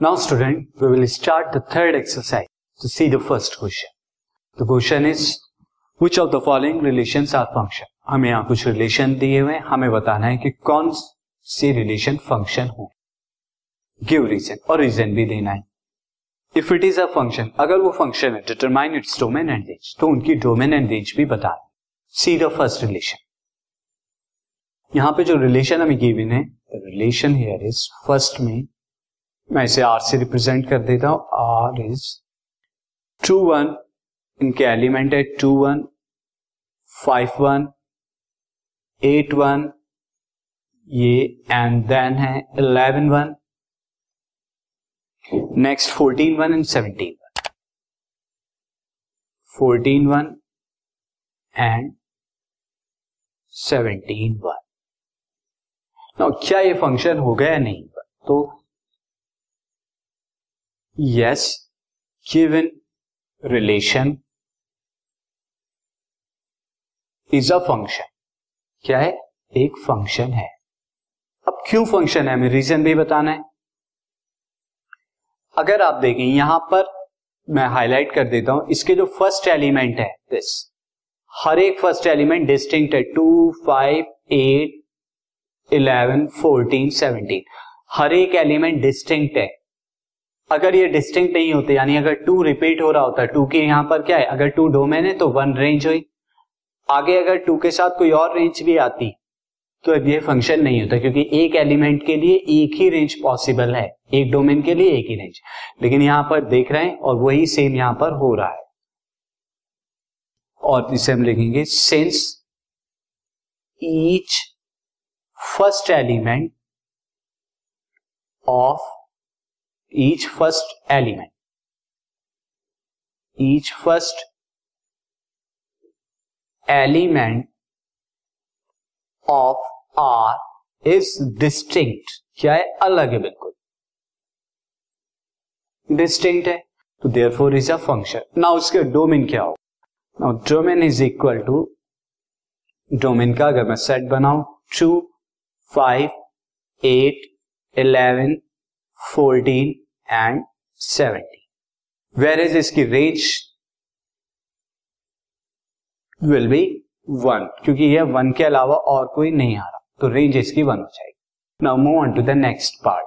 Now, student, we will start the third exercise to see the first question. The question is, which of the following relations are function? हमें यहाँ कुछ relation दिए हुए हमें बताना है कि कौन से रिलेशन फ़ंक्शन हो। गिव रीजन और रीजन भी देना है। If it is a function अगर वो फ़ंक्शन है determine its domain and range तो उनकी डोमेन एंड रेंज भी बता सी द फ़र्स्ट रिलेशन यहाँ पे जो रिलेशन हमें गिवन है रिलेशन हियर इज़ फ़र्स्ट में मैं इसे आर से रिप्रेजेंट कर देता हूँ। आर इज़ टू वन इनके एलिमेंट है two one five one eight one ये एंड देन है eleven one next fourteen one and seventeen one fourteen one and seventeen one क्या ये फ़ंक्शन हो गया नहीं? तो yes, given relation is a function क्या है? एक फ़ंक्शन है। अब क्यों फ़ंक्शन है? हमें रीजन भी बताना है। अगर आप देखें, यहाँ पर मैं हाईलाइट कर देता हूँ, इसके जो फ़र्स्ट एलिमेंट है दिस हर एक फ़र्स्ट एलिमेंट डिस्टिंक्ट है। Two five eight eleven fourteen seventeen हर एक एलिमेंट डिस्टिंक्ट है। अगर ये डिस्टिंक्ट नहीं होते, यानी अगर टू रिपीट हो रहा होता टू के यहाँ पर क्या है? अगर टू डोमेन है तो वन रेंज हुई। आगे अगर टू के साथ कोई और रेंज भी आती तो अब ये फ़ंक्शन नहीं होता, क्योंकि एक एलिमेंट के लिए एक ही रेंज पॉसिबल है। एक डोमेन के लिए एक ही रेंज लेकिन यहाँ पर देख रहे हैं, और वही सेम यहाँ पर हो रहा है। और इसे हम लिखेंगे since each first element of each first element each first element of R is distinct क्या है अलग है बिल्कुल डिस्टिंक्ट है तो therefore is a function ना उसके डोमेन क्या हो now domain is equal to domain का अगर मैं सेट बनाऊँ two five eight eleven fourteen and seventeen where is इसकी रेंज विल बी वन क्योंकि यह वन के अलावा और कोई नहीं आ रहा तो रेंज इसकी वन हो जाएगी now move on to the next part